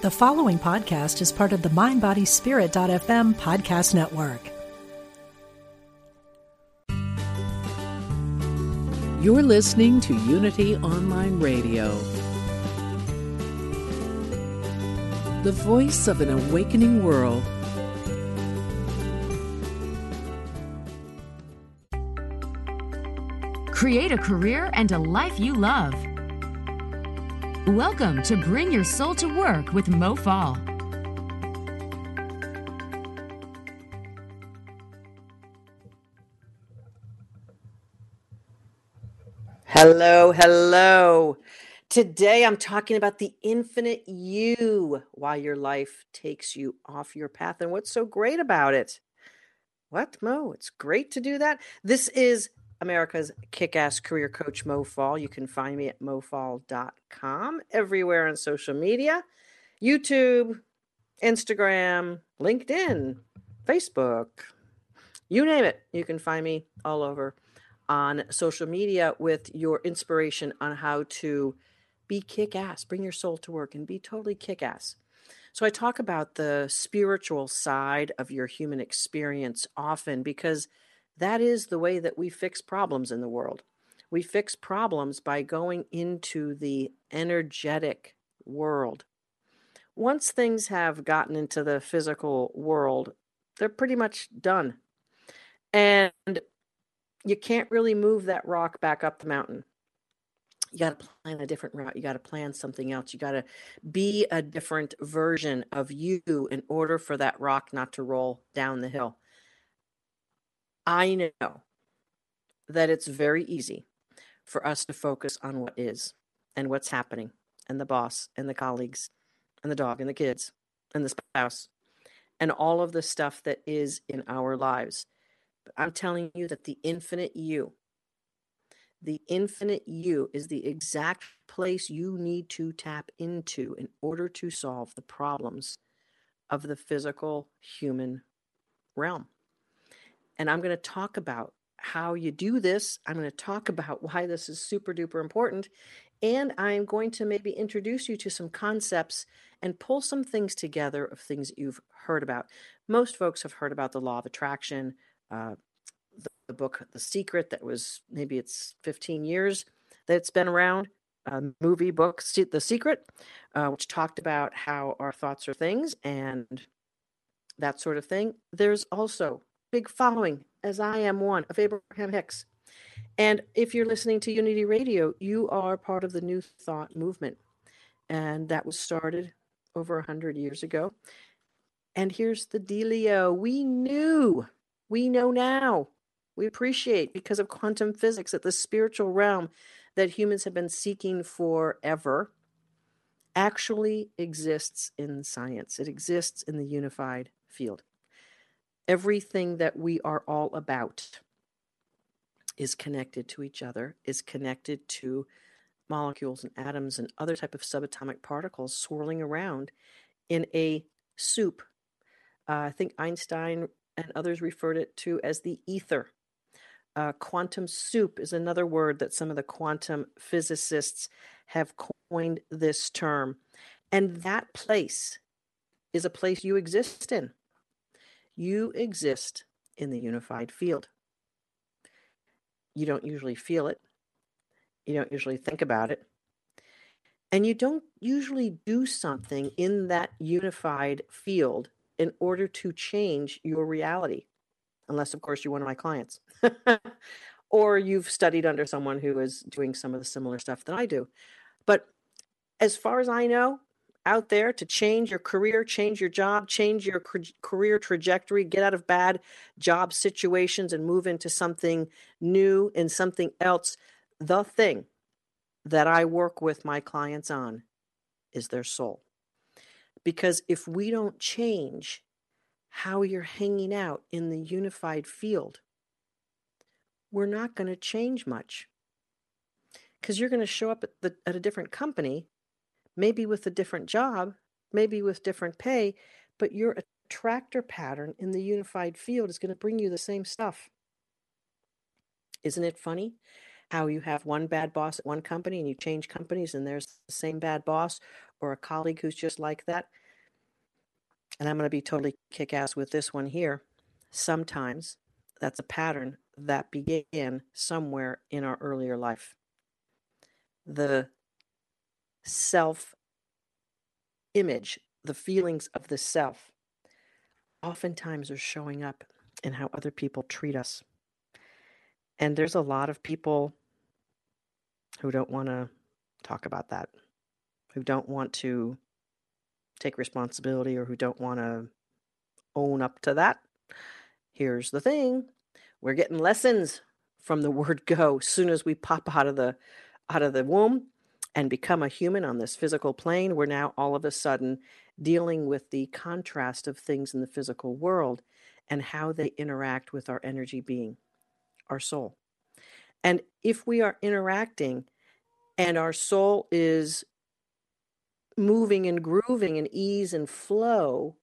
The following podcast is part of the MindBodySpirit.fm podcast network. You're listening to Unity Online Radio, the voice of an awakening world. Create a career and a life you love. Welcome to Bring Your Soul to Work with Mo Faul. Hello, hello. Today I'm talking about the infinite you, why your life takes you off your path, and what's so great about it. What, Mo? It's great to do that. This is America's kick ass career coach, Mo Faul. You can find me at mofaul.com, everywhere on social media YouTube, Instagram, LinkedIn, Facebook, you name it. You can find me all over on social media with your inspiration on how to be kick ass, bring your soul to work, and be totally kick ass. So, I talk about the spiritual side of your human experience often because that is the way that we fix problems in the world. We fix problems by going into the energetic world. Once things have gotten into the physical world, they're pretty much done. And you can't really move that rock back up the mountain. You got to plan a different route. You got to plan something else. You got to be a different version of you in order for that rock not to roll down the hill. I know that it's very easy for us to focus on what is and what's happening and the boss and the colleagues and the dog and the kids and the spouse and all of the stuff that is in our lives. But I'm telling you that the infinite you, the infinite you is the exact place you need to tap into in order to solve the problems of the physical human realm. And I'm going to talk about how you do this. I'm going to talk about why this is super duper important. And I'm going to maybe introduce you to some concepts and pull some things together of things that you've heard about. Most folks have heard about the law of attraction, uh, the, the, book The Secret, that was maybe it's 15 years that it's been around. Movie book, The Secret, uh, which talked about how our thoughts are things and that sort of thing. There's also big following, as I am one, of Abraham Hicks. And if you're listening to Unity Radio, you are part of the New Thought movement. And that was started over 100 years ago. And here's the dealio we knew, we know now, we appreciate because of quantum physics that the spiritual realm that humans have been seeking forever actually exists in science. It exists in the unified field everything that we are all about is connected to each other, is connected to molecules and atoms and other type of subatomic particles swirling around in a soup. Uh, I think Einstein and others referred it to as the ether. Uh, quantum soup is another word that some of the quantum physicists have coined this term. And that place is a place you exist in. You exist in the unified field. You don't usually feel it, you don't usually think about it, and you don't usually do something in that unified field in order to change your reality, unless, of course, you're one of my clients. or you've studied under someone who is doing some of the similar stuff that I do. But as far as I know, out there to change your career, change your job, change your career trajectory, get out of bad job situations and move into something new and something else. The thing that I work with my clients on is their soul. Because if we don't change how you're hanging out in the unified field, we're not going to change much. Because you're going to show up at, the, at a different company maybe with a different job, maybe with different pay, but your attractor pattern in the unified field is going to bring you the same stuff. Isn't it funny how you have one bad boss at one company and you change companies and there's the same bad boss? or a colleague who's just like that, and I'm going to be totally kick ass with this one here. Sometimes that's a pattern that began somewhere in our earlier life. The self image, the feelings of the self, oftentimes are showing up in how other people treat us. And there's a lot of people who don't want to talk about that, who don't want to take responsibility or who don't want to own up to that. Here's the thing we're getting lessons from the word go as soon as we pop out of the out of the womb and become a human on this physical plane we're now all of a sudden dealing with the contrast of things in the physical world and how they interact with our energy being our soul and if we are interacting and our soul is moving and grooving in ease and flow,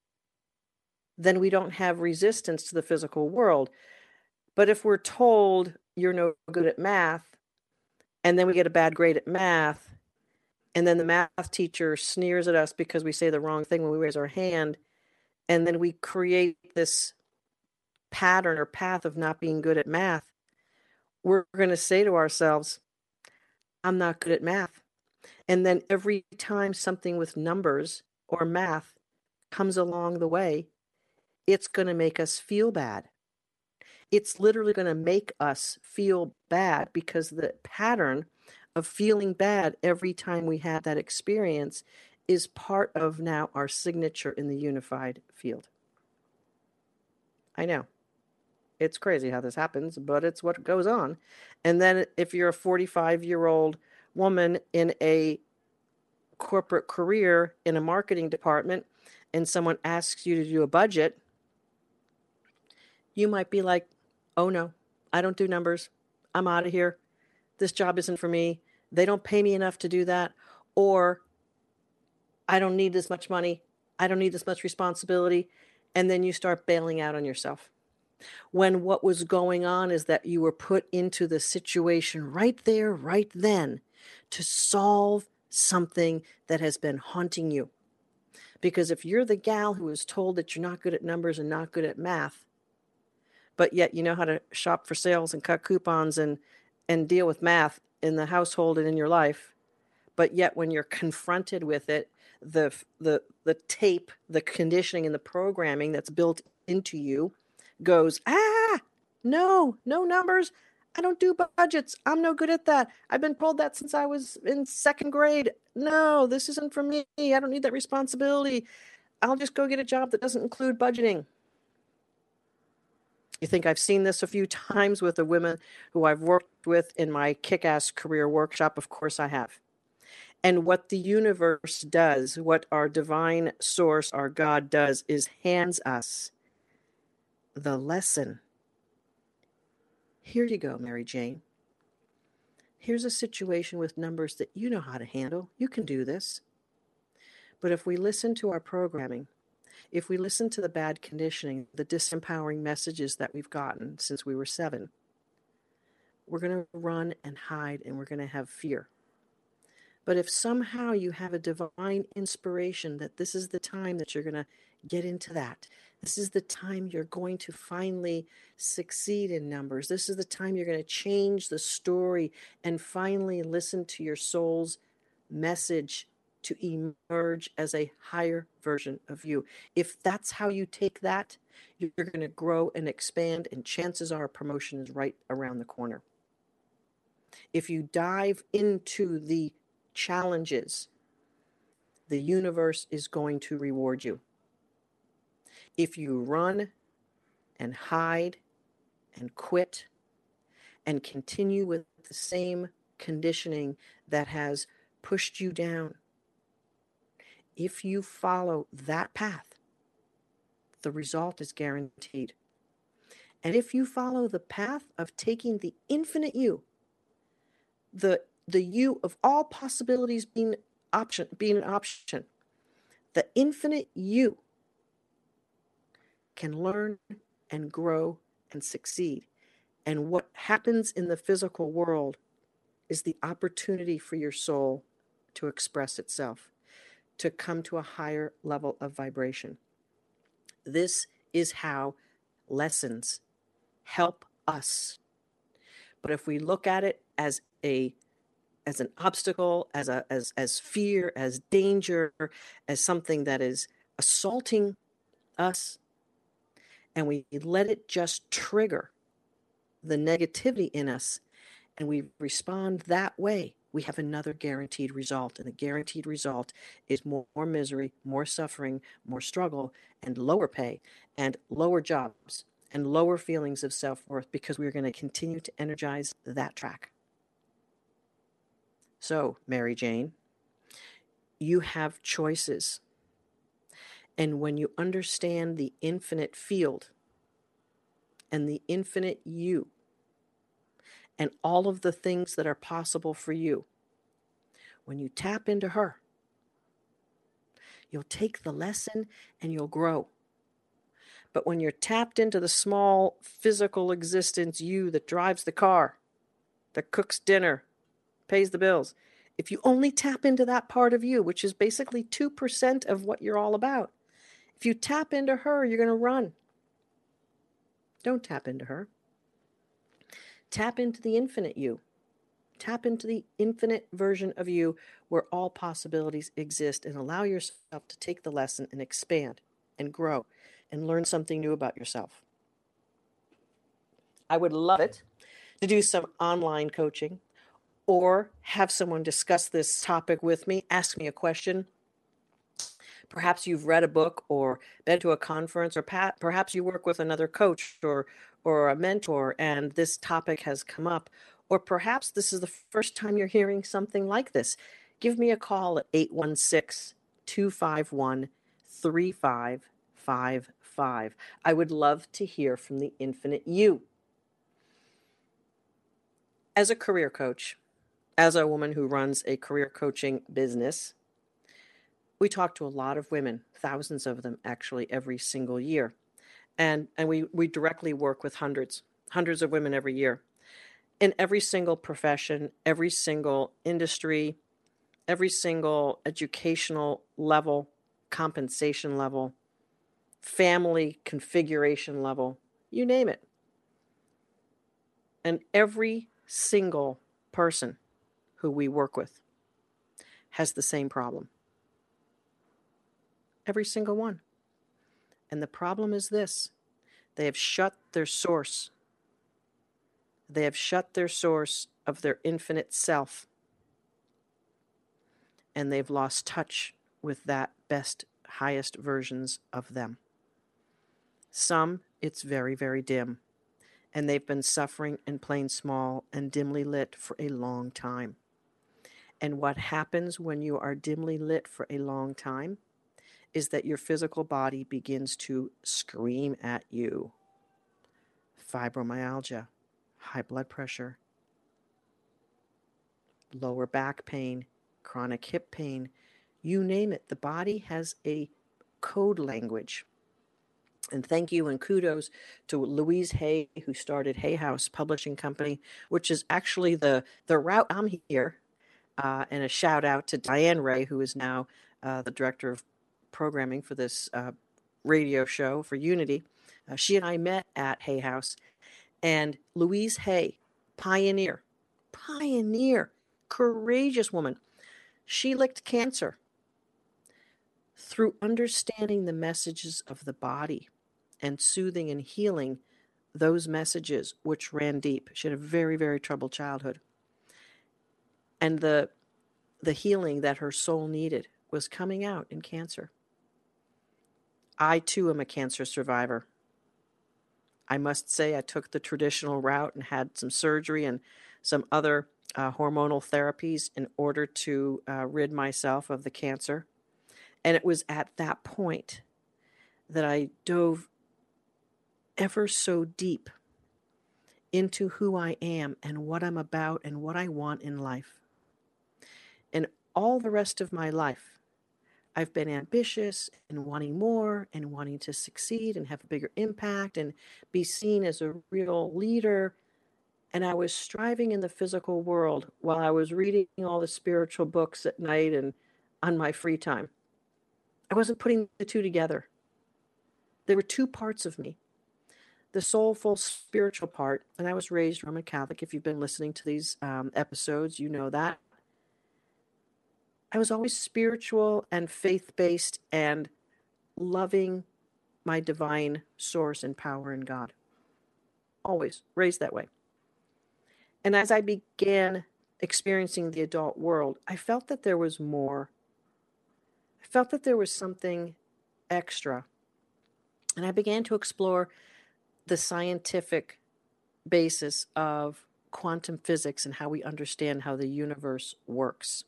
then we don't have resistance to the physical world. But if we're told you're no good at math, and then we get a bad grade at math, and then the math teacher sneers at us because we say the wrong thing when we raise our hand, and then we create this pattern or path of not being good at math, we're going to say to ourselves, I'm not good at math. And then every time something with numbers or math comes along the way, it's going to make us feel bad. It's literally going to make us feel bad because the pattern of feeling bad every time we have that experience is part of now our signature in the unified field. I know. It's crazy how this happens, but it's what goes on. And then if you're a 45 year old woman in a corporate career in a marketing department and someone asks you to do a budget, you might be like, oh no, I don't do numbers. I'm out of here. This job isn't for me. They don't pay me enough to do that. Or I don't need this much money. I don't need this much responsibility. And then you start bailing out on yourself. When what was going on is that you were put into the situation right there, right then, to solve something that has been haunting you. Because if you're the gal who is told that you're not good at numbers and not good at math, but yet you know how to shop for sales and cut coupons and and deal with math in the household and in your life, but yet when you're confronted with it, the the the tape, the conditioning and the programming that's built into you goes, "Ah, no, no numbers. I don't do budgets. I'm no good at that. I've been told that since I was in second grade. No, this isn't for me. I don't need that responsibility. I'll just go get a job that doesn't include budgeting. You think I've seen this a few times with the women who I've worked with in my kick ass career workshop? Of course, I have. And what the universe does, what our divine source, our God does, is hands us the lesson here you go, Mary Jane. Here's a situation with numbers that you know how to handle. You can do this. But if we listen to our programming, if we listen to the bad conditioning, the disempowering messages that we've gotten since we were seven, we're going to run and hide and we're going to have fear. But if somehow you have a divine inspiration that this is the time that you're going to get into that, this is the time you're going to finally succeed in numbers. This is the time you're going to change the story and finally listen to your soul's message to emerge as a higher version of you. If that's how you take that, you're going to grow and expand, and chances are promotion is right around the corner. If you dive into the challenges, the universe is going to reward you. If you run and hide and quit and continue with the same conditioning that has pushed you down, if you follow that path, the result is guaranteed. And if you follow the path of taking the infinite you, the the you of all possibilities being option being an option, the infinite you can learn and grow and succeed. And what happens in the physical world is the opportunity for your soul to express itself. To come to a higher level of vibration. This is how lessons help us. But if we look at it as a as an obstacle, as a as as fear, as danger, as something that is assaulting us, and we let it just trigger the negativity in us, and we respond that way, we have another guaranteed result. And the guaranteed result is more, more misery, more suffering, more struggle, and lower pay, and lower jobs, and lower feelings of self worth because we're going to continue to energize that track. So, Mary Jane, you have choices. And when you understand the infinite field and the infinite you, and all of the things that are possible for you, when you tap into her, you'll take the lesson and you'll grow. But when you're tapped into the small physical existence you that drives the car, that cooks dinner, pays the bills. If you only tap into that part of you, which is basically 2% of what you're all about, if you tap into her, you're going to run. Don't tap into her. Tap into the infinite you. Tap into the infinite version of you where all possibilities exist and allow yourself to take the lesson and expand and grow and learn something new about yourself. I would love it to do some online coaching or have someone discuss this topic with me, ask me a question. Perhaps you've read a book or been to a conference, or perhaps you work with another coach or, or a mentor, and this topic has come up. Or perhaps this is the first time you're hearing something like this. Give me a call at 816 251 3555. I would love to hear from the infinite you. As a career coach, as a woman who runs a career coaching business, we talk to a lot of women, thousands of them actually every single year. And, and we, we directly work with hundreds, hundreds of women every year in every single profession, every single industry, every single educational level, compensation level, family configuration level, you name it. And every single person who we work with has the same problem. Every single one. And the problem is this they have shut their source. They have shut their source of their infinite self. And they've lost touch with that best, highest versions of them. Some, it's very, very dim. And they've been suffering and plain small and dimly lit for a long time. And what happens when you are dimly lit for a long time is that your physical body begins to scream at you fibromyalgia, high blood pressure, lower back pain, chronic hip pain, you name it. The body has a code language. And thank you and kudos to Louise Hay, who started Hay House Publishing Company, which is actually the, the route I'm here uh, and a shout out to Diane Ray, who is now uh, the director of programming for this uh, radio show for Unity. Uh, she and I met at Hay House, and Louise Hay, pioneer, pioneer, courageous woman. She licked cancer through understanding the messages of the body and soothing and healing those messages which ran deep. She had a very, very troubled childhood and the the healing that her soul needed was coming out in cancer. I too am a cancer survivor. I must say, I took the traditional route and had some surgery and some other uh, hormonal therapies in order to uh, rid myself of the cancer. And it was at that point that I dove ever so deep into who I am and what I'm about and what I want in life. And all the rest of my life, I've been ambitious and wanting more and wanting to succeed and have a bigger impact and be seen as a real leader. And I was striving in the physical world while I was reading all the spiritual books at night and on my free time. I wasn't putting the two together. There were two parts of me the soulful spiritual part, and I was raised Roman Catholic. If you've been listening to these um, episodes, you know that. I was always spiritual and faith based and loving my divine source and power in God. Always raised that way. And as I began experiencing the adult world, I felt that there was more. I felt that there was something extra. And I began to explore the scientific basis of quantum physics and how we understand how the universe works.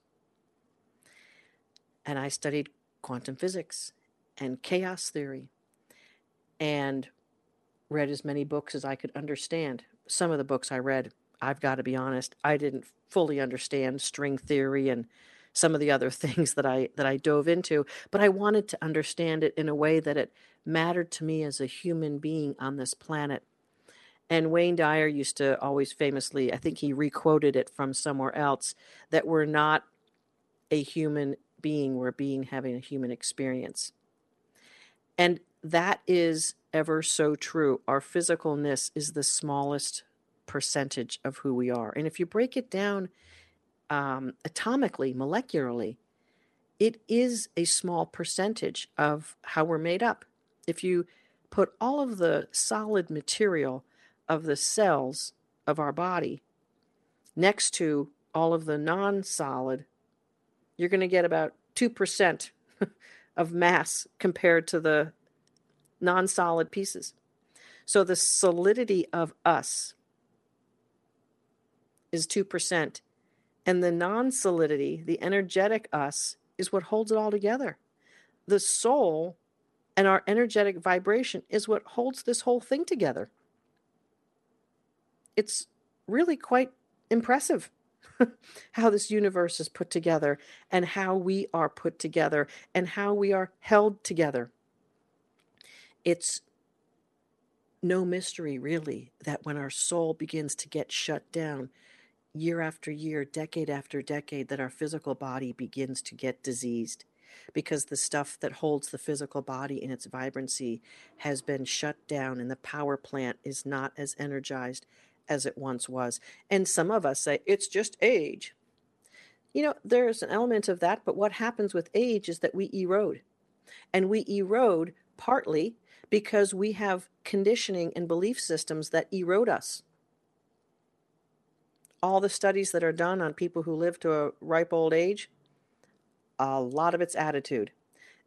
And I studied quantum physics and chaos theory and read as many books as I could understand. Some of the books I read, I've got to be honest, I didn't fully understand string theory and some of the other things that I that I dove into, but I wanted to understand it in a way that it mattered to me as a human being on this planet. And Wayne Dyer used to always famously, I think he requoted it from somewhere else, that we're not a human being, we're being having a human experience. And that is ever so true. Our physicalness is the smallest percentage of who we are. And if you break it down um, atomically, molecularly, it is a small percentage of how we're made up if you put all of the solid material of the cells of our body next to all of the non solid, you're going to get about 2% of mass compared to the non solid pieces. So the solidity of us is 2%. And the non solidity, the energetic us, is what holds it all together. The soul and our energetic vibration is what holds this whole thing together. It's really quite impressive how this universe is put together and how we are put together and how we are held together. It's no mystery, really, that when our soul begins to get shut down, year after year, decade after decade, that our physical body begins to get diseased because the stuff that holds the physical body in its vibrancy has been shut down and the power plant is not as energized as it once was. And some of us say it's just age. You know, there's an element of that, but what happens with age is that we erode. And we erode partly because we have conditioning and belief systems that erode us. All the studies that are done on people who live to a ripe old age, a lot of it's attitude.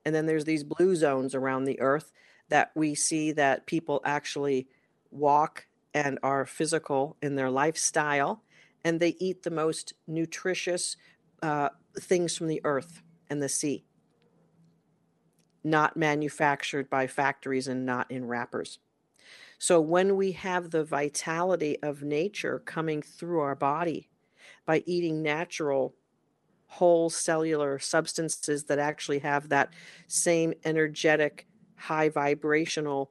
And then there's these blue zones around the earth that we see that people actually walk and are physical in their lifestyle, and they eat the most nutritious uh, things from the earth and the sea, not manufactured by factories and not in wrappers. So when we have the vitality of nature coming through our body by eating natural whole cellular substances that actually have that same energetic, high vibrational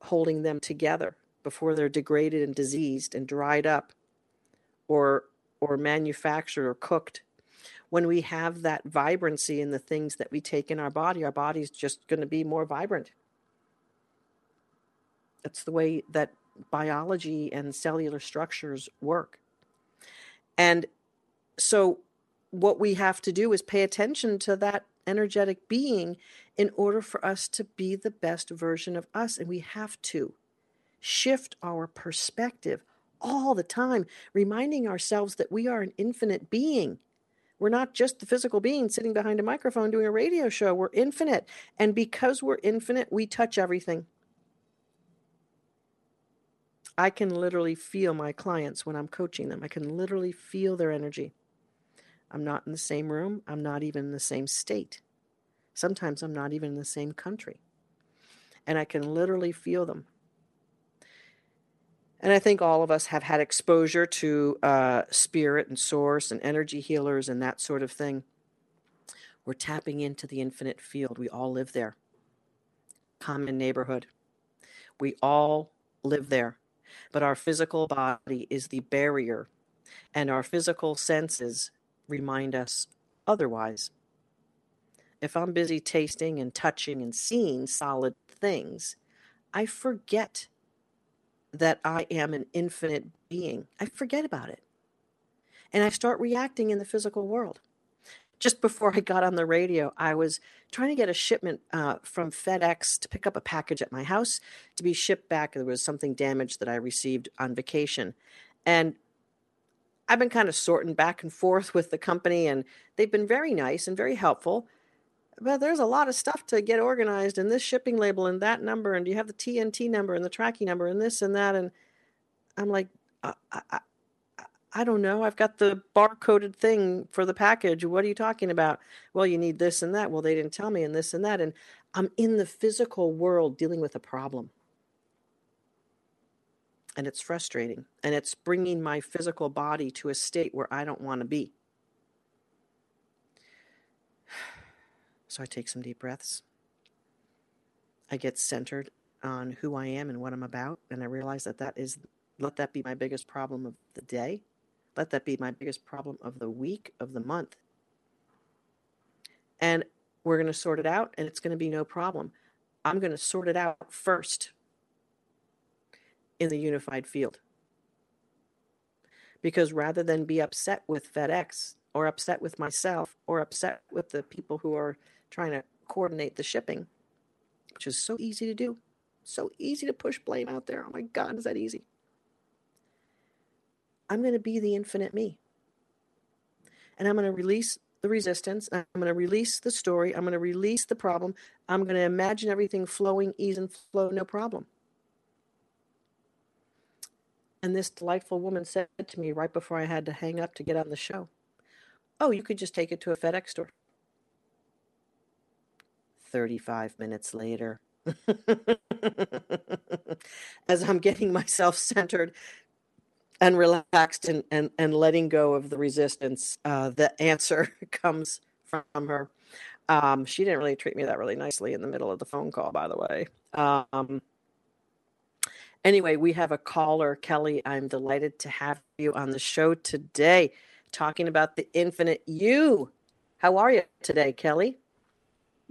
holding them together before they're degraded and diseased and dried up or or manufactured or cooked. When we have that vibrancy in the things that we take in our body our body's just going to be more vibrant. That's the way that biology and cellular structures work. And so what we have to do is pay attention to that energetic being in order for us to be the best version of us. And we have to shift our perspective all the time, reminding ourselves that we are an infinite being. We're not just the physical being sitting behind a microphone doing a radio show. We're infinite. And because we're infinite, we touch everything. I can literally feel my clients when I'm coaching them. I can literally feel their energy. I'm not in the same room. I'm not even in the same state. Sometimes I'm not even in the same country. And I can literally feel them. And I think all of us have had exposure to uh, spirit and source and energy healers and that sort of thing. We're tapping into the infinite field. We all live there. Common neighborhood. We all live there. But our physical body is the barrier, and our physical senses remind us otherwise. if I'm busy tasting and touching and seeing solid things, I forget that I am an infinite being. I forget about it. And I start reacting in the physical world. Just before I got on the radio, I was trying to get a shipment uh, from FedEx to pick up a package at my house to be shipped back. There was something damaged that I received on vacation. And I've been kind of sorting back and forth with the company, and they've been very nice and very helpful but there's a lot of stuff to get organized and this shipping label and that number and you have the TNT number and the tracking number and this and that and I'm like uh, I, I, I don't know. I've got the barcoded thing for the package. What are you talking about? Well you need this and that. Well they didn't tell me and this and that and I'm in the physical world dealing with a problem. And it's frustrating and it's bringing my physical body to a state where I don't want to be So I take some deep breaths. I get centered on who I am and what I'm about. And I realize that that is, let that be my biggest problem of the day. Let that be my biggest problem of the week, of the month. And we're going to sort it out and it's going to be no problem. I'm going to sort it out first in the unified field. Because rather than be upset with FedEx or upset with myself or upset with the people who are trying to coordinate the shipping, which is so easy to do. So easy to push blame out there. Oh my God, is that easy? I'm going to be the infinite me. And I'm going to release the resistance. I'm going to release the story. I'm going to release the problem. I'm going to imagine everything flowing, ease and flow, no problem. And this delightful woman said to me right before I had to hang up to get on the show, Oh, you could just take it to a FedEx store. 35 minutes later. As I'm getting myself centered and relaxed and, and, and letting go of the resistance, uh, the answer comes from her. Um, she didn't really treat me that really nicely in the middle of the phone call, by the way. Um, anyway, we have a caller, Kelly. I'm delighted to have you on the show today, talking about the infinite you. How are you today, Kelly?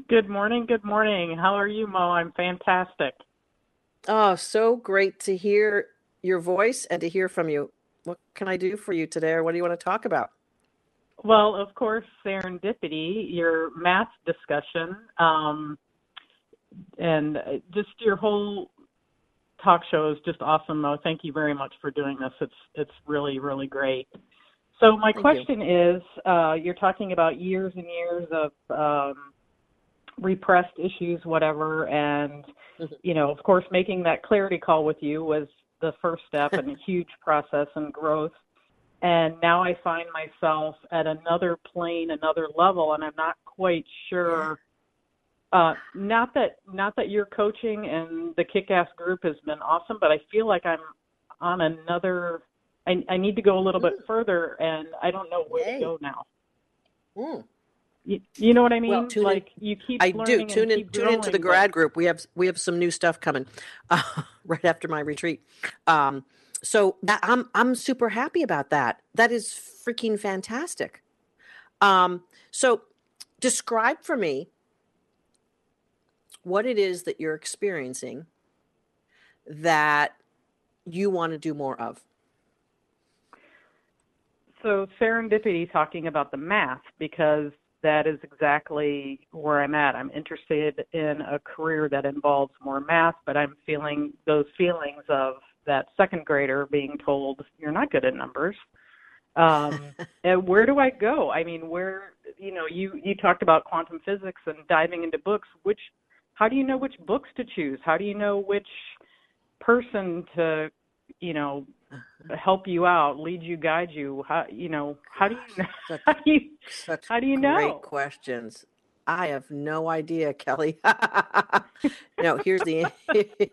Good morning. Good morning. How are you, Mo? I'm fantastic. Oh, so great to hear your voice and to hear from you. What can I do for you today, or what do you want to talk about? Well, of course, serendipity, your math discussion, um, and just your whole talk show is just awesome, Mo. Thank you very much for doing this. It's it's really really great. So my Thank question you. is, uh, you're talking about years and years of um, repressed issues, whatever. And, mm-hmm. you know, of course, making that clarity call with you was the first step in a huge process and growth. And now I find myself at another plane, another level, and I'm not quite sure. Uh, not that not that your coaching and the kick-ass group has been awesome, but I feel like I'm on another. I, I need to go a little bit further, and I don't know where to go now. Mm. You, you know what I mean? Well, like in, you keep. I do tune in. Tune into the grad group. We have we have some new stuff coming uh, right after my retreat. Um, so that, I'm I'm super happy about that. That is freaking fantastic. Um, so describe for me what it is that you're experiencing that you want to do more of. So serendipity talking about the math because that is exactly where I'm at. I'm interested in a career that involves more math, but I'm feeling those feelings of that second grader being told you're not good at numbers. Um, and where do I go? I mean, where you know you you talked about quantum physics and diving into books. Which how do you know which books to choose? How do you know which person to you know help you out, lead you, guide you? How you know? How do you know? Such, how do you, how do you know? Great questions. I have no idea, Kelly. no, here's the.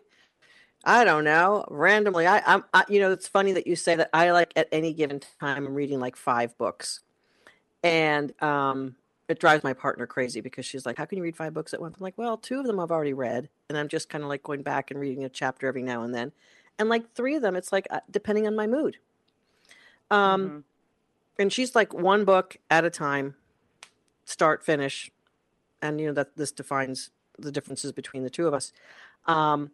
I don't know. Randomly, I, I'm. I, you know, it's funny that you say that. I like at any given time, I'm reading like five books, and um, it drives my partner crazy because she's like, "How can you read five books at once?" I'm like, "Well, two of them I've already read, and I'm just kind of like going back and reading a chapter every now and then." And like three of them it's like uh, depending on my mood um mm-hmm. and she's like one book at a time start finish and you know that this defines the differences between the two of us. Um,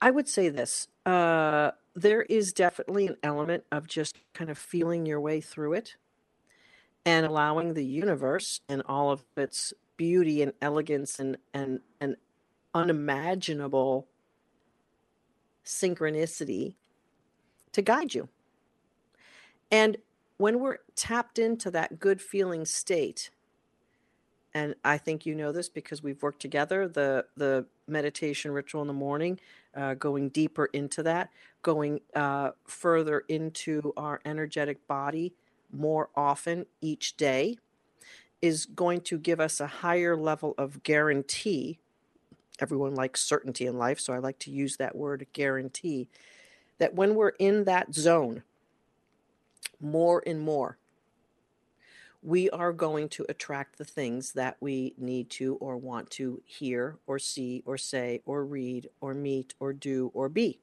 I would say this: uh, there is definitely an element of just kind of feeling your way through it, and allowing the universe and all of its beauty and elegance and and and unimaginable synchronicity to guide you. And when we're tapped into that good feeling state, and I think you know this because we've worked together, the the meditation ritual in the morning, uh, going deeper into that, going uh, further into our energetic body more often each day, is going to give us a higher level of guarantee. Everyone likes certainty in life, so I like to use that word guarantee that when we're in that zone more and more, we are going to attract the things that we need to or want to hear or see or say or read or meet or do or be.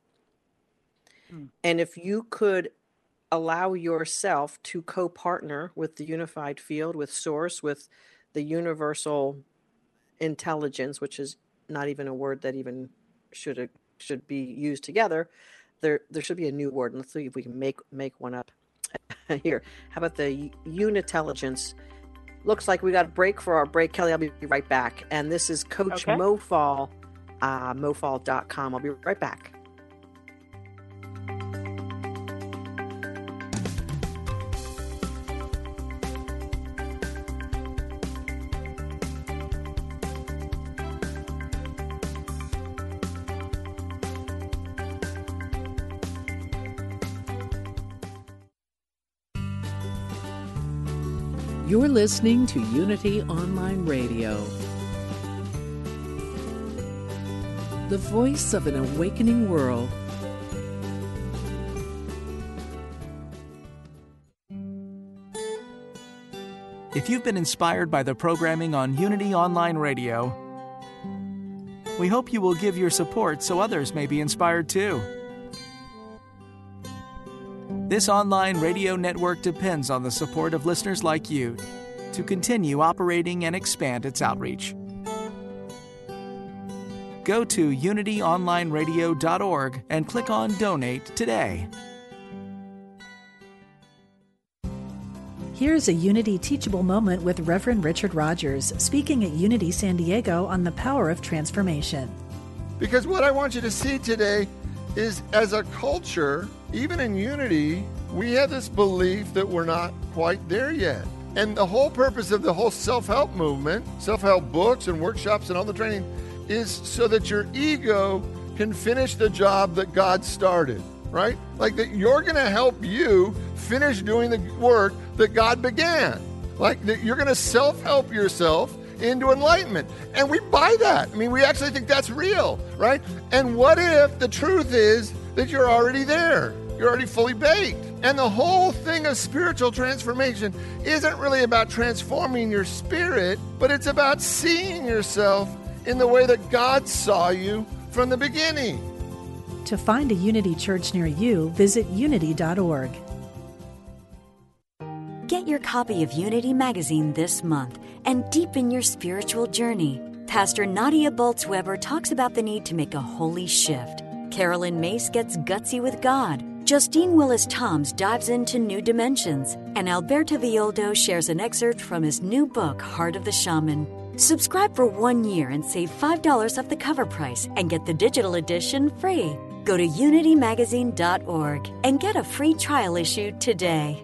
Hmm. And if you could allow yourself to co partner with the unified field, with Source, with the universal intelligence, which is not even a word that even should should be used together, there there should be a new word. Let's see if we can make make one up here. How about the unintelligence? Looks like we got a break for our break. Kelly, I'll be right back. And this is Coach okay. Mofaul, uh, mofaul.com. I'll be right back. Listening to Unity Online Radio, the voice of an awakening world. If you've been inspired by the programming on Unity Online Radio, we hope you will give your support so others may be inspired too. This online radio network depends on the support of listeners like you to continue operating and expand its outreach. Go to unityonlineradio.org and click on Donate today. Here's a Unity teachable moment with Reverend Richard Rogers speaking at Unity San Diego on the power of transformation. Because what I want you to see today is as a culture, even in unity, we have this belief that we're not quite there yet. And the whole purpose of the whole self help movement, self help books and workshops and all the training, is so that your ego can finish the job that God started, right? Like that you're going to help you finish doing the work that God began. Like that you're going to self help yourself into enlightenment. And we buy that. I mean, we actually think that's real, right? And what if the truth is that you're already there? You're already fully baked. And the whole thing of spiritual transformation isn't really about transforming your spirit, but it's about seeing yourself in the way that God saw you from the beginning. To find a Unity church near you, visit unity.org. Get your copy of Unity magazine this month and deepen your spiritual journey. Pastor Nadia Bolz-Weber talks about the need to make a holy shift. Caroline Myss gets gutsy with God. Justine Willis Toms dives into new dimensions, and Alberto Villoldo shares an excerpt from his new book, Heart of the Shaman. Subscribe for one year and save $5 off the cover price and get the digital edition free. Go to unitymagazine.org and get a free trial issue today.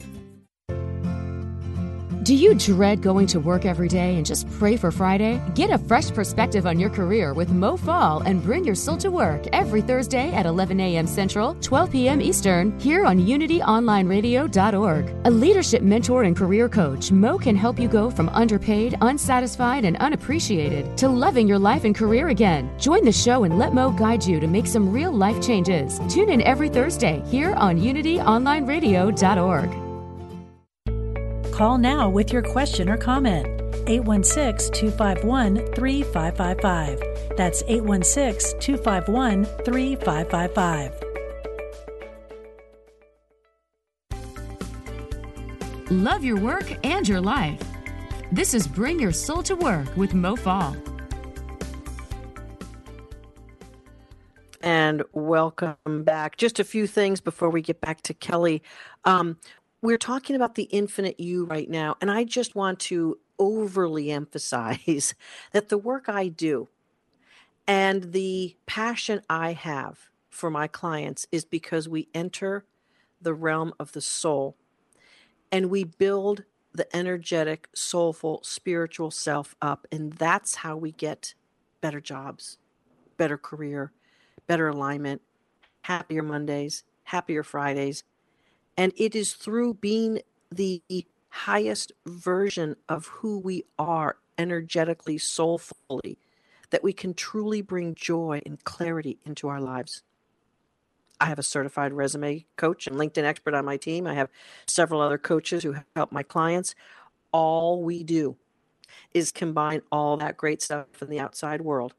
Do you dread going to work every day and just pray for Friday? Get a fresh perspective on your career with Mo Faul and bring your soul to work every Thursday at 11 a.m. Central, 12 p.m. Eastern, here on UnityOnlineRadio.org. A leadership mentor and career coach, Mo can help you go from underpaid, unsatisfied, and unappreciated to loving your life and career again. Join the show and let Mo guide you to make some real life changes. Tune in every Thursday here on UnityOnlineRadio.org. Call now with your question or comment. 816 251 3555. That's 816 251 3555. Love your work and your life. This is Bring Your Soul to Work with Mo Faul. And welcome back. Just a few things before we get back to Kelly. Um, we're talking about the infinite you right now, and I just want to overly emphasize that the work I do and the passion I have for my clients is because we enter the realm of the soul and we build the energetic, soulful, spiritual self up. And that's how we get better jobs, better career, better alignment, happier Mondays, happier Fridays. And it is through being the highest version of who we are energetically, soulfully, that we can truly bring joy and clarity into our lives. I have a certified resume coach and LinkedIn expert on my team. I have several other coaches who help my clients. All we do is combine all that great stuff from the outside world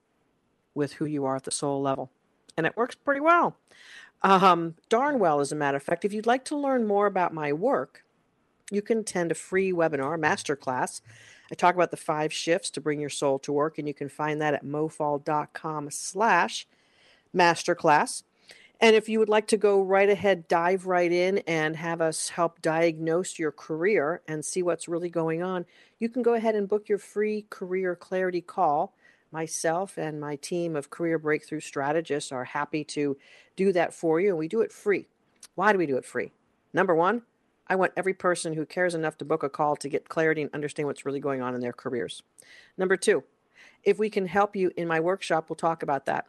with who you are at the soul level. And it works pretty well. Um, darn well, as a matter of fact. If you'd like to learn more about my work, you can attend a free webinar, masterclass. I talk about the five shifts to bring your soul to work, and you can find that at mofaul.com slash masterclass. And if you would like to go right ahead, dive right in and have us help diagnose your career and see what's really going on, you can go ahead and book your free career clarity call. Myself and my team of career breakthrough strategists are happy to do that for you, and we do it free. Why do we do it free? Number one, I want every person who cares enough to book a call to get clarity and understand what's really going on in their careers. Number two, if we can help you in my workshop, we'll talk about that.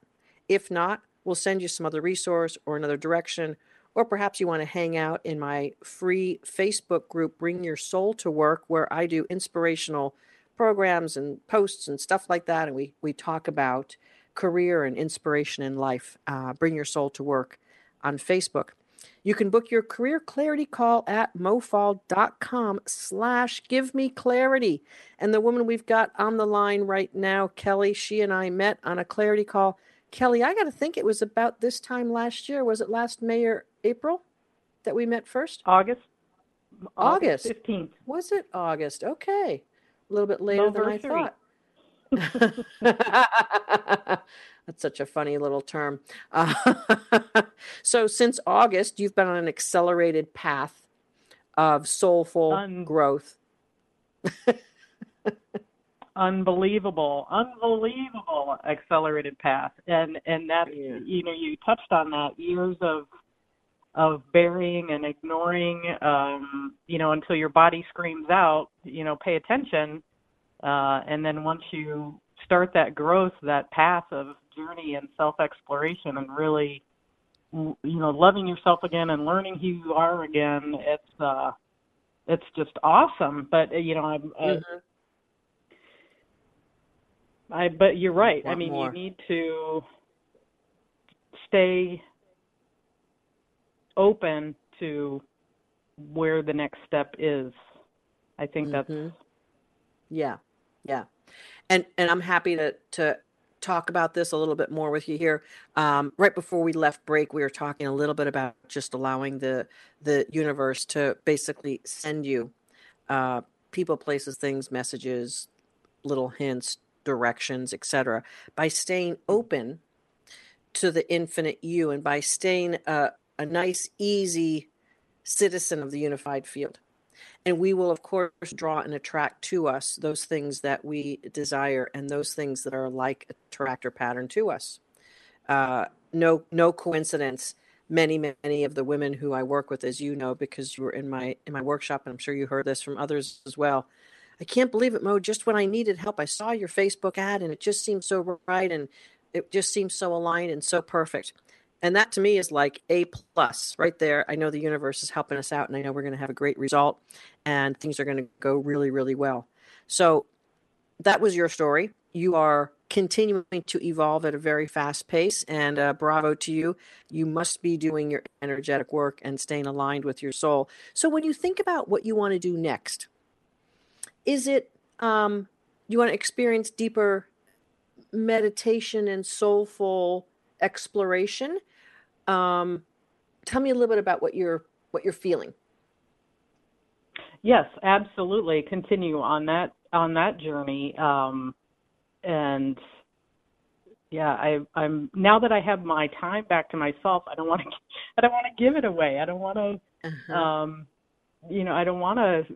If not, we'll send you some other resource or another direction. Or perhaps you want to hang out in my free Facebook group, Bring Your Soul to Work, where I do inspirational programs and posts and stuff like that. And we, we talk about career and inspiration in life. Uh, Bring Your Soul to Work on Facebook. You can book your career clarity call at mofaul.com slash give me clarity. And the woman we've got on the line right now, Kelly, she and I met on a clarity call Kelly, I got to think it was about this time last year. Was it last May or April that we met first? August. August. fifteenth. Was it August? Okay, a little bit later than I thought. That's such a funny little term. Uh, so, since August, you've been on an accelerated path of soulful Un- growth. unbelievable, unbelievable accelerated path, and and that yeah. you know you touched on that years of of burying and ignoring, um, you know, until your body screams out, you know, pay attention, uh, and then once you start that growth, that path of journey and self exploration, and really, you know, loving yourself again and learning who you are again, it's uh, it's just awesome. But you know, I'm. Uh, mm-hmm I but you're right. I mean, more. you need to stay open to where the next step is. I think mm-hmm. that's yeah. Yeah. And and I'm happy to to talk about this a little bit more with you here. Um, right before we left break, we were talking a little bit about just allowing the the universe to basically send you uh, people, places, things, messages, little hints directions, etc. By staying open to the infinite you and by staying a, a nice, easy citizen of the unified field. And we will, of course, draw and attract to us those things that we desire and those things that are like a attractor pattern to us. Uh, no, no coincidence. many many of the women who I work with, as you know, because you were in my in my workshop, and I'm sure you heard this from others as well. I can't believe it, Mo. Just when I needed help, I saw your Facebook ad, and it just seemed so right, and it just seemed so aligned and so perfect. And that to me is like a plus right there. I know the universe is helping us out, and I know we're going to have a great result, and things are going to go really, really well. So that was your story. You are continuing to evolve at a very fast pace, and uh, bravo to you. You must be doing your energetic work and staying aligned with your soul. So when you think about what you want to do next, is it um, you want to experience deeper meditation and soulful exploration? Um, tell me a little bit about what you're what you're feeling. Yes, absolutely. Continue on that on that journey. Um, and yeah, I, I'm now that I have my time back to myself. I don't want to. I don't want to give it away. I don't want to. Uh-huh. Um, you know, I don't want to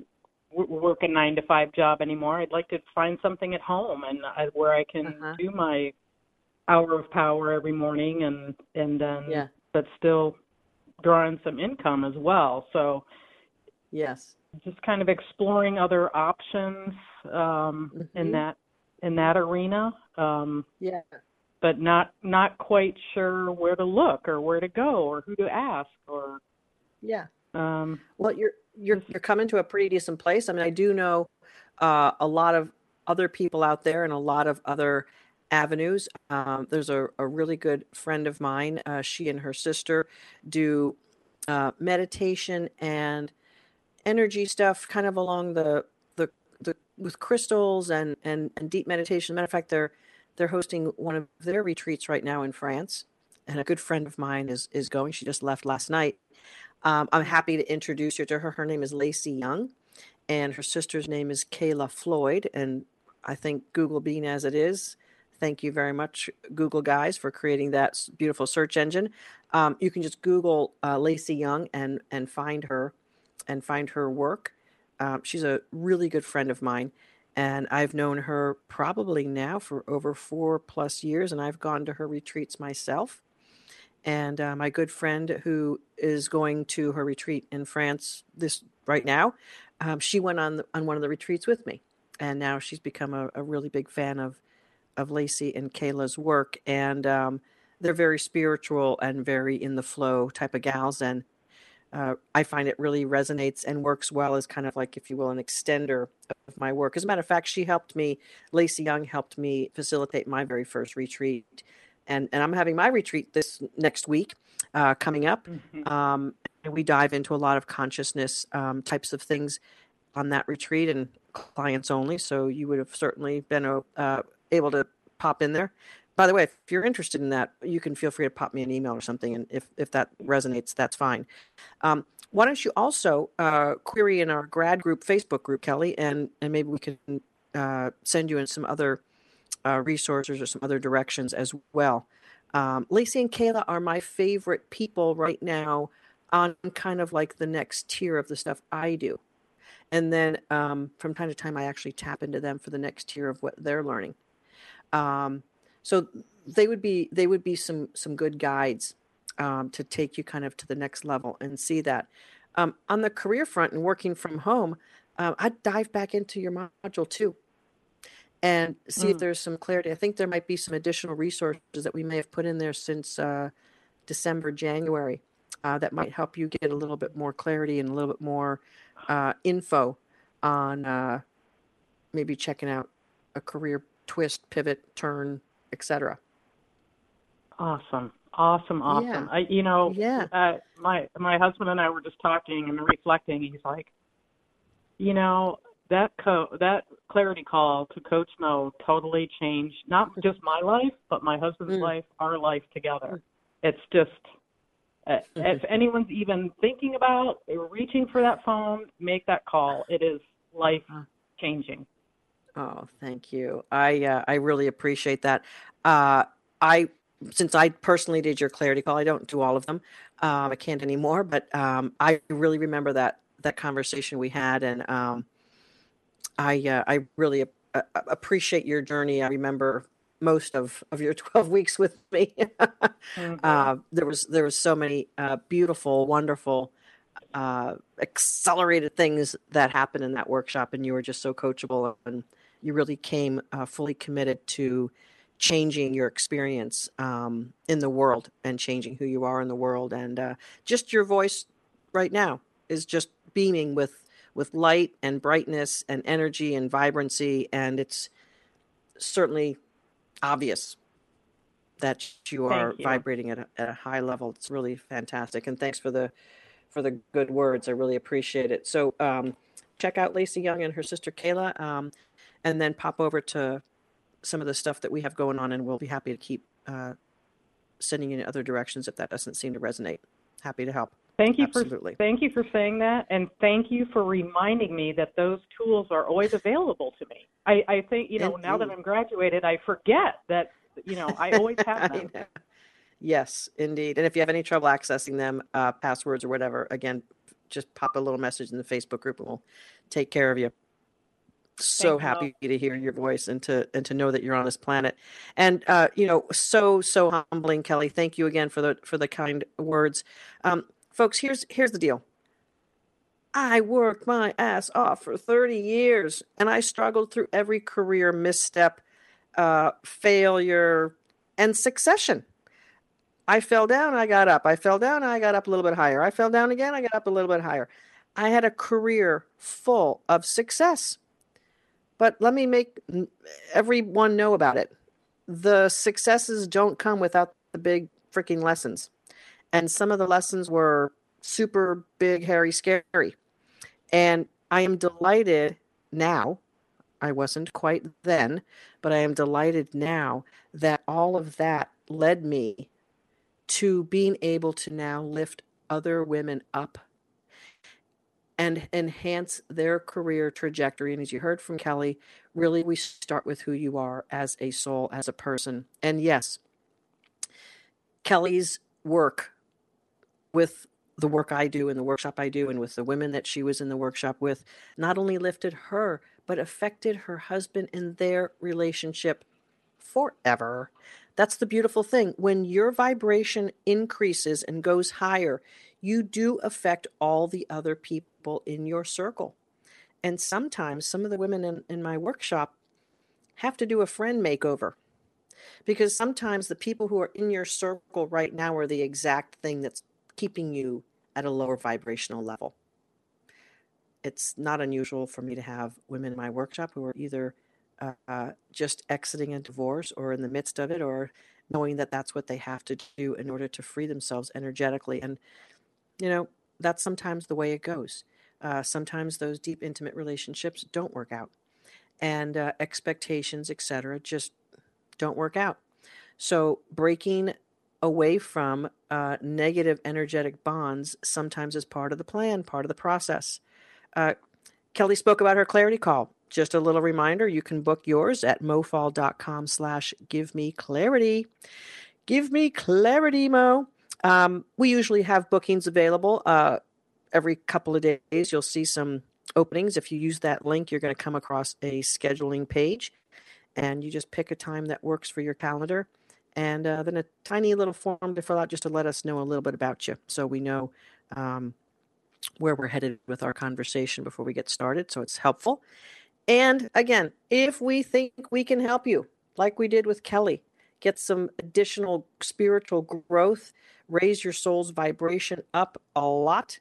w- work a nine to five job anymore. I'd like to find something at home and I, where I can uh-huh. do my hour of power every morning and and then yeah. But still draw in some income as well. So yes, just kind of exploring other options um, mm-hmm. in that in that arena. Um, yeah. But not not quite sure where to look or where to go or who to ask or. Yeah. Um, well, you're you're you're coming to a pretty decent place. I mean, I do know uh, a lot of other people out there and a lot of other avenues. Um, there's a, a really good friend of mine. Uh, she and her sister do uh, meditation and energy stuff, kind of along the the the with crystals and and and deep meditation. Matter of fact, they're they're hosting one of their retreats right now in France, and a good friend of mine is is going. She just left last night. Um, I'm happy to introduce you to her. Her name is Lacey Young, and her sister's name is Kayla Floyd. And I think Google being as it is, thank you very much, Google guys, for creating that beautiful search engine. Um, you can just Google uh, Lacey Young and and find her and find her work. Um, she's a really good friend of mine, and I've known her probably now for over four plus years, and I've gone to her retreats myself. And uh, my good friend who is going to her retreat in France this right now, um, she went on the, on one of the retreats with me, and now she's become a, a really big fan of of Lacey and Kayla's work, and um, they're very spiritual and very in the flow type of gals, and uh, I find it really resonates and works well as kind of like, if you will, an extender of my work. As a matter of fact, she helped me, Lacey Young helped me facilitate my very first retreat. And, and I'm having my retreat this next week uh, coming up. Mm-hmm. Um, and we dive into a lot of consciousness um, types of things on that retreat and clients only. So you would have certainly been a, uh, able to pop in there by the way, if you're interested in that, you can feel free to pop me an email or something, and if if that resonates, that's fine. Um, why don't you also uh, query in our grad group Facebook group, Kelly, and and maybe we can uh, send you in some other uh, resources or some other directions as well. Um, Lacey and Kayla are my favorite people right now on kind of like the next tier of the stuff I do. And then um, from time to time, I actually tap into them for the next tier of what they're learning. Um, so they would be they would be some some good guides um, to take you kind of to the next level and see that. Um, on the career front and working from home, uh, I'd dive back into your module too and see mm. if there's some clarity. I think there might be some additional resources that we may have put in there since uh, December, January uh, that might help you get a little bit more clarity and a little bit more uh, info on uh, maybe checking out a career twist, pivot, turn, etc. Awesome. Awesome, awesome. Yeah. I, you know, yeah. Uh, my my husband and I were just talking and reflecting. He's like, you know, that co- that clarity call to Coach Mo totally changed not just my life, but my husband's mm. life, our life together. It's just, uh, if anyone's even thinking about reaching for that phone, make that call. It is life changing. Oh, thank you. I uh, I really appreciate that. Uh, I since I personally did your clarity call, I don't do all of them. Um, I can't anymore, but um, I really remember that that conversation we had, and um, I uh, I really uh, appreciate your journey. I remember most of of your 12 weeks with me Mm-hmm. uh, there was there was so many uh, beautiful wonderful uh, accelerated things that happened in that workshop and you were just so coachable and you really came uh, fully committed to changing your experience um, in the world and changing who you are in the world. And uh, just your voice right now is just beaming with with light and brightness and energy and vibrancy. And it's certainly obvious that you are you. vibrating at a, at a high level. It's really fantastic. And thanks for the for the good words. I really appreciate it. So um, check out lacey young and her sister kayla. Um, and then pop over to some of the stuff that we have going on and we'll be happy to keep uh, sending you in other directions if that doesn't seem to resonate happy to help Thank you Absolutely. for thank you for saying that, and thank you for reminding me that those tools are always available to me. I, I think you know now that I'm graduated, I forget that you know I always have them. Yes, indeed. And if you have any trouble accessing them, uh, passwords or whatever, again, just pop a little message in the Facebook group and we'll take care of you. So Thank you, happy to hear your voice and to and to know that you're on this planet. And uh, you know, so so humbling, Kelly. Thank you again for the for the kind words. Um, folks, here's here's the deal. I worked my ass off for 30 years and I struggled through every career misstep, uh, failure, and succession. I fell down, I got up. I fell down, I got up a little bit higher. I fell down again, I got up a little bit higher. I had a career full of success. But let me make everyone know about it. The successes don't come without the big freaking lessons. And some of the lessons were super big, hairy, scary. And I am delighted now. I wasn't quite then, but I am delighted now that all of that led me to being able to now lift other women up and enhance their career trajectory. And as you heard from Kelly, really we start with who you are as a soul, as a person. And yes, Kelly's work with the work I do and the workshop I do, and with the women that she was in the workshop with, not only lifted her, but affected her husband and their relationship forever. That's the beautiful thing. When your vibration increases and goes higher, you do affect all the other people in your circle. And sometimes some of the women in, in my workshop have to do a friend makeover because sometimes the people who are in your circle right now are the exact thing that's keeping you at a lower vibrational level. It's not unusual for me to have women in my workshop who are either uh, uh, just exiting a divorce or in the midst of it or knowing that that's what they have to do in order to free themselves energetically. And, you know, that's sometimes the way it goes. Uh, sometimes those deep, intimate relationships don't work out, and uh, expectations, etc., just don't work out. So, breaking away from uh, negative energetic bonds sometimes is part of the plan, part of the process. Uh, Kelly spoke about her clarity call. Just a little reminder, you can book yours at mofaul.com slash give me clarity. Give me clarity, Mo. Um, we usually have bookings available uh, every couple of days. You'll see some openings. If you use that link, you're going to come across a scheduling page and you just pick a time that works for your calendar and uh, then a tiny little form to fill out just to let us know a little bit about you so we know um, where we're headed with our conversation before we get started. So it's helpful. And again, if we think we can help you, like we did with Kelly, get some additional spiritual growth, raise your soul's vibration up a lot,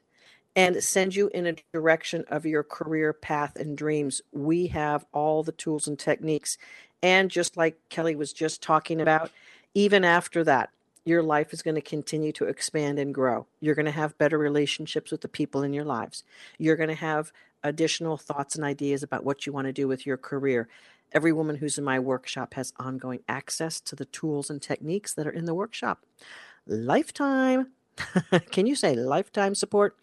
and send you in a direction of your career path and dreams, we have all the tools and techniques. And just like Kelly was just talking about, even after that, your life is going to continue to expand and grow. You're going to have better relationships with the people in your lives. You're going to have additional thoughts and ideas about what you want to do with your career. Every woman who's in my workshop has ongoing access to the tools and techniques that are in the workshop. Lifetime. Can you say lifetime support?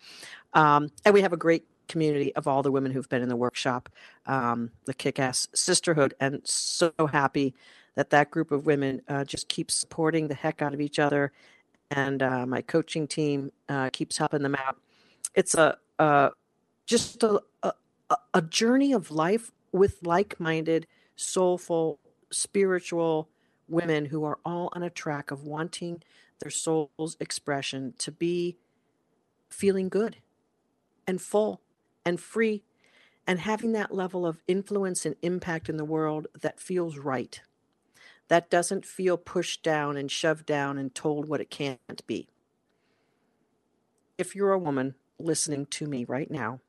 Um, and we have a great community of all the women who've been in the workshop, um, the kick ass sisterhood, and so happy that that group of women uh, just keeps supporting the heck out of each other. And uh, my coaching team uh, keeps helping them out. It's a, just a, a, a journey of life with like minded, soulful, spiritual women who are all on a track of wanting their soul's expression to be feeling good and full and free and having that level of influence and impact in the world that feels right. That doesn't feel pushed down and shoved down and told what it can't be. If you're a woman listening to me right now,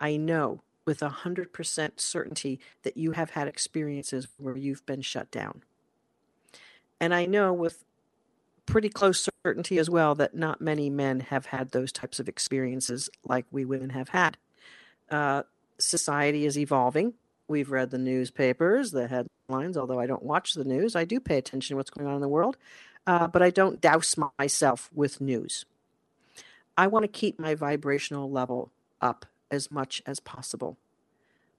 I know with a 100% certainty that you have had experiences where you've been shut down. And I know with pretty close certainty as well that not many men have had those types of experiences like we women have had. Uh, society is evolving. We've read the newspapers, the headlines, although I don't watch the news. I do pay attention to what's going on in the world, uh, but I don't douse myself with news. I want to keep my vibrational level up as much as possible,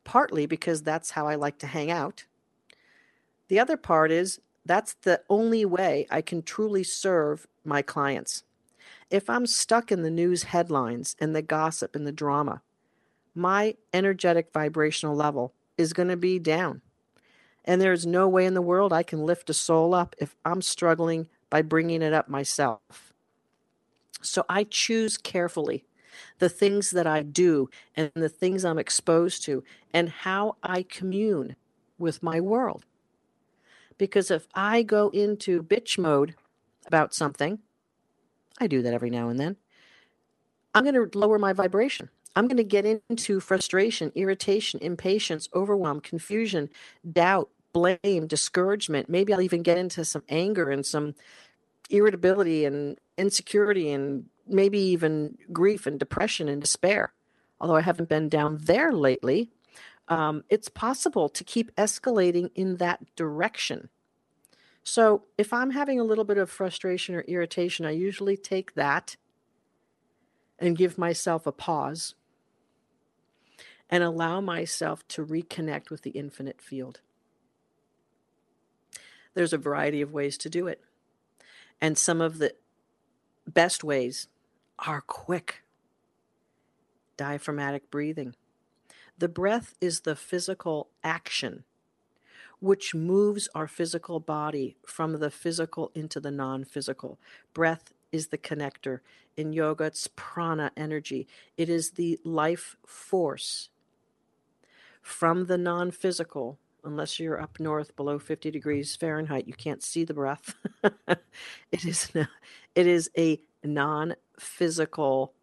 partly because that's how I like to hang out. The other part is that's the only way I can truly serve my clients. If I'm stuck in the news headlines and the gossip and the drama, my energetic vibrational level is going to be down. And there's no way in the world I can lift a soul up if I'm struggling by bringing it up myself. So I choose carefully the things that I do and the things I'm exposed to and how I commune with my world. Because if I go into bitch mode about something, I do that every now and then, I'm going to lower my vibration. I'm going to get into frustration, irritation, impatience, overwhelm, confusion, doubt, blame, discouragement. Maybe I'll even get into some anger and some irritability and insecurity and maybe even grief and depression and despair. Although I haven't been down there lately, um, it's possible to keep escalating in that direction. So if I'm having a little bit of frustration or irritation, I usually take that and give myself a pause and allow myself to reconnect with the infinite field. There's a variety of ways to do it. And some of the best ways are quick. Diaphragmatic breathing. The breath is the physical action which moves our physical body from the physical into the non physical. Breath is the connector. In yoga, it's prana energy, it is the life force from the non physical. Unless you're up north below 50 degrees Fahrenheit, you can't see the breath. it is it is a non physical.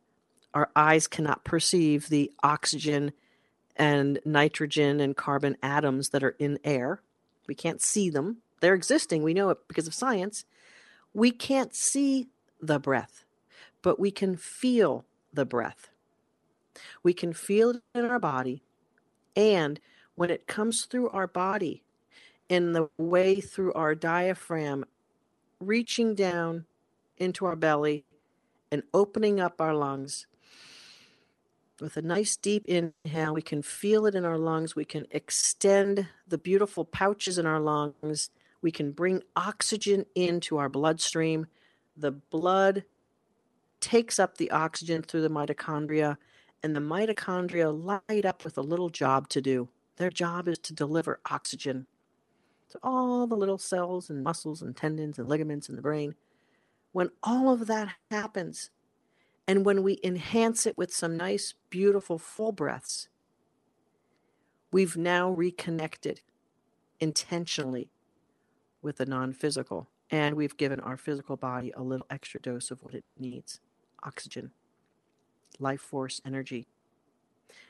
Our eyes cannot perceive the oxygen and nitrogen and carbon atoms that are in air. We can't see them. They're existing. We know it because of science. We can't see the breath, but we can feel the breath. We can feel it in our body and when it comes through our body, in the way through our diaphragm, reaching down into our belly and opening up our lungs. With a nice deep inhale, we can feel it in our lungs. We can extend the beautiful pouches in our lungs. We can bring oxygen into our bloodstream. The blood takes up the oxygen through the mitochondria and the mitochondria light up with a little job to do. Their job is to deliver oxygen to all the little cells and muscles and tendons and ligaments in the brain. When all of that happens, and when we enhance it with some nice, beautiful full breaths, we've now reconnected intentionally with the non physical, and we've given our physical body a little extra dose of what it needs oxygen life force energy.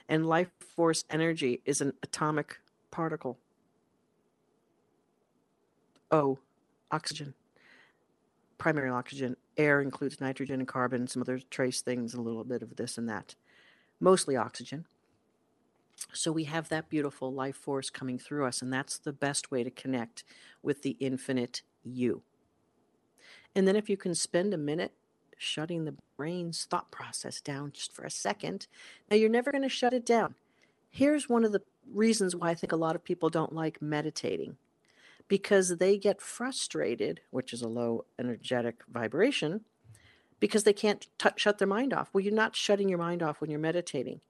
And life force energy is an atomic particle. O, oxygen, primary oxygen. Air includes nitrogen and carbon, some other trace things, a little bit of this and that. Mostly oxygen. So we have that beautiful life force coming through us, and that's the best way to connect with the infinite you. And then if you can spend a minute shutting the brain's thought process down just for a second. Now, you're never going to shut it down. Here's one of the reasons why I think a lot of people don't like meditating because they get frustrated, which is a low energetic vibration, because they can't t- shut their mind off. Well, you're not shutting your mind off when you're meditating.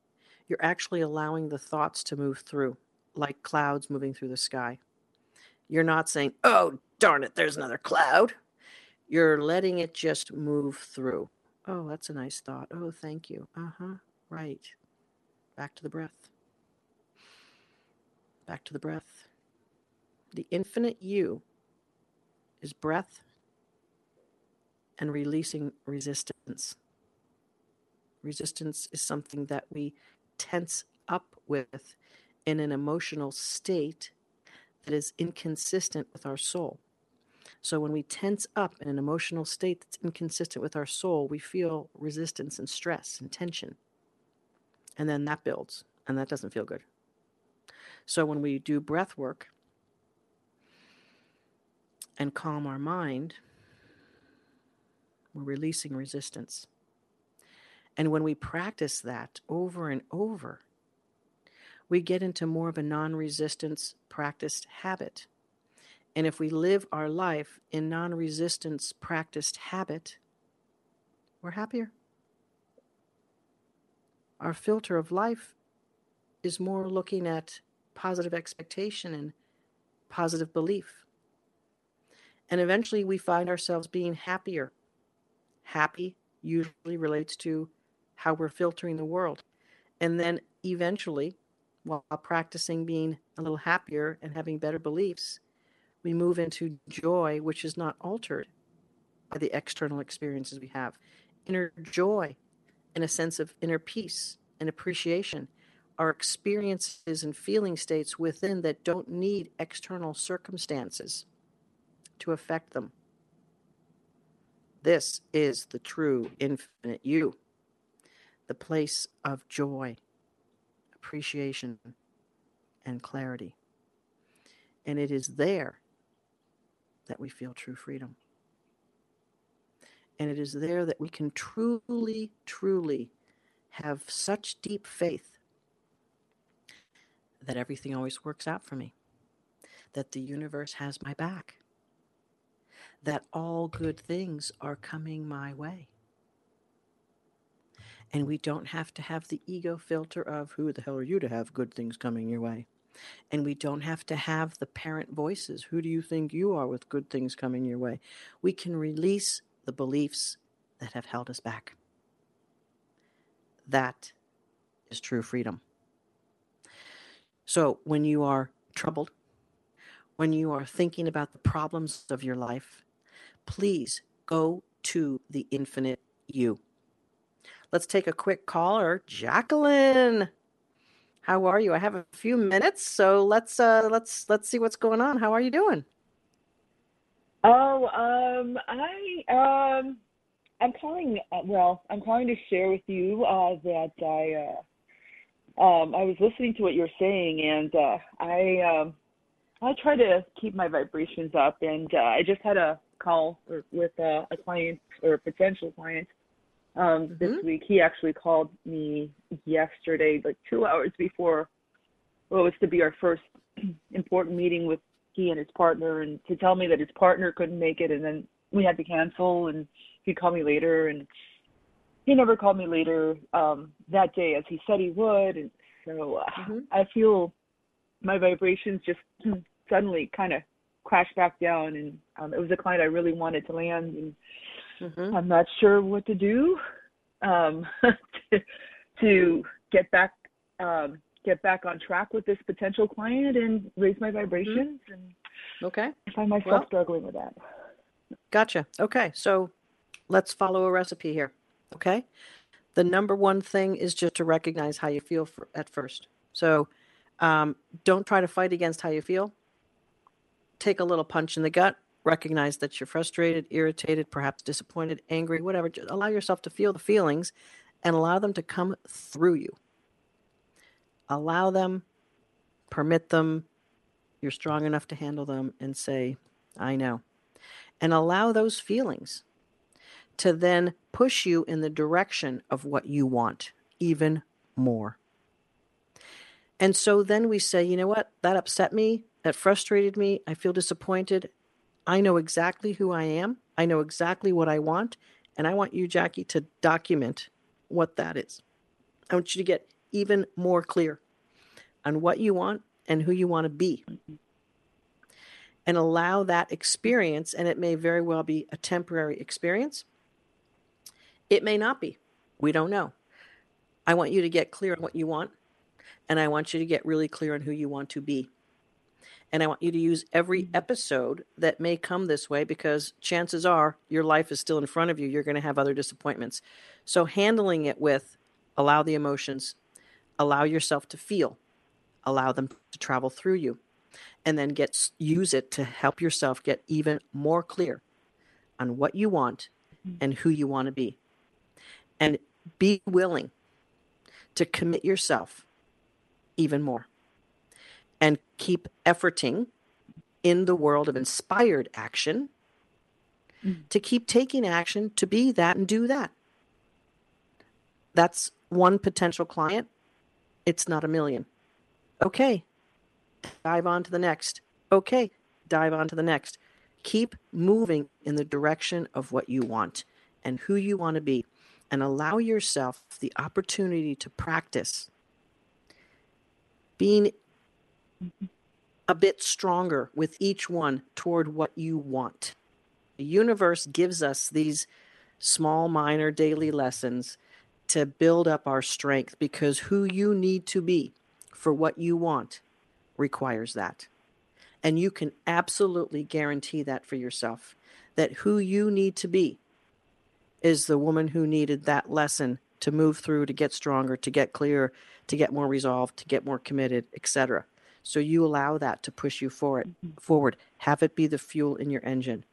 You're actually allowing the thoughts to move through, like clouds moving through the sky. You're not saying, oh, darn it, there's another cloud. You're letting it just move through. Oh, that's a nice thought. Oh, thank you. Uh huh. Right. Back to the breath. Back to the breath. The infinite you is breath and releasing resistance. Resistance is something that we tense up with in an emotional state that is inconsistent with our soul. So when we tense up in an emotional state that's inconsistent with our soul, we feel resistance and stress and tension. And then that builds, and that doesn't feel good. So when we do breath work and calm our mind, we're releasing resistance. And when we practice that over and over, we get into more of a non resistance practiced habit. And if we live our life in non resistance practiced habit, we're happier. Our filter of life is more looking at positive expectation and positive belief. And eventually we find ourselves being happier. Happy usually relates to how we're filtering the world. And then eventually while practicing being a little happier and having better beliefs, we move into joy, which is not altered by the external experiences we have. Inner joy and a sense of inner peace and appreciation are experiences and feeling states within that don't need external circumstances to affect them. This is the true infinite you, the place of joy appreciation, and clarity. And it is there that we feel true freedom. And it is there that we can truly, truly have such deep faith that everything always works out for me, that the universe has my back, that all good things are coming my way. And we don't have to have the ego filter of who the hell are you to have good things coming your way. And we don't have to have the parent voices. Who do you think you are with good things coming your way? We can release the beliefs that have held us back. That is true freedom. So when you are troubled, when you are thinking about the problems of your life, please go to the infinite you. Let's take a quick caller. Jacqueline, how are you? I have a few minutes, so let's uh, let's let's see what's going on. How are you doing? Oh, um, I um, I'm calling. Uh, well, I'm calling to share with you uh, that I uh, um, I was listening to what you were saying, and uh, I um, I try to keep my vibrations up, and uh, I just had a call with uh, a client or a potential client um, this mm-hmm. week. He actually called me yesterday, like two hours before what was to be our first important meeting with he and his partner, and to tell me that his partner couldn't make it, and then we had to cancel, and he'd call me later, and he never called me later um, that day as he said he would, and so uh, mm-hmm. I feel my vibrations just suddenly kind of crashed back down, and um, it was a client I really wanted to land, and Mm-hmm. I'm not sure what to do um, to, to get back um, get back on track with this potential client and raise my vibrations. Mm-hmm. And okay, I find myself well, struggling with that. Gotcha. Okay, so let's follow a recipe here. Okay, the number one thing is just to recognize how you feel for, at first. So um, don't try to fight against how you feel. Take a little punch in the gut recognize that you're frustrated, irritated, perhaps disappointed, angry, whatever. Just allow yourself to feel the feelings and allow them to come through you. Allow them, permit them. You're strong enough to handle them and say, I know. And allow those feelings to then push you in the direction of what you want even more. And so then we say, you know what? That upset me. That frustrated me. I feel disappointed. I know exactly who I am. I know exactly what I want. And I want you, Jackie, to document what that is. I want you to get even more clear on what you want and who you want to be. and allow that experience. And it may very well be a temporary experience. It may not be. We don't know. I want you to get clear on what you want, and I want you to get really clear on who you want to be. And I want you to use every mm-hmm. episode that may come this way because chances are your life is still in front of you. You're going to have other disappointments. So, handling it with allow the emotions, allow yourself to feel, allow them to travel through you, and then get use it to help yourself get even more clear on what you want mm-hmm. and who you want to be. And be willing to commit yourself even more and keep efforting in the world of inspired action mm. to keep taking action to be that and do that. That's one potential client. It's not a million. Okay, dive on to the next. Okay, dive on to the next. Keep moving in the direction of what you want and who you want to be, and allow yourself the opportunity to practice being a bit stronger with each one toward what you want. The universe gives us these small, minor daily lessons to build up our strength because who you need to be for what you want requires that. And you can absolutely guarantee that for yourself that who you need to be is the woman who needed that lesson to move through, to get stronger, to get clear, to get more resolved, to get more committed, etc. So you allow that to push you forward. Mm-hmm. Forward. Have it be the fuel in your engine.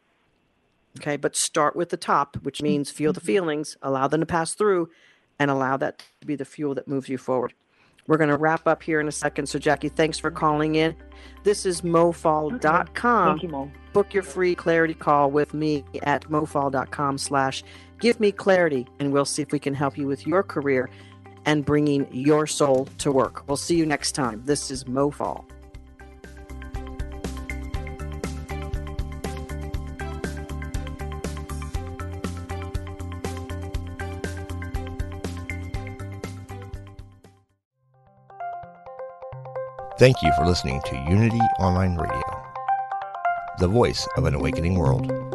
Okay, but start with the top, which means feel the mm-hmm. feelings, allow them to pass through, and allow that to be the fuel that moves you forward. We're going to wrap up here in a second. So, Jackie, thanks for calling in. This is mofaul.com. Thank you, Mo. Book your free clarity call with me at mofaul.com slash give me clarity, and we'll see if we can help you with your career and bringing your soul to work. We'll see you next time. This is Mofaul. Thank you for listening to Unity Online Radio, the voice of an awakening world.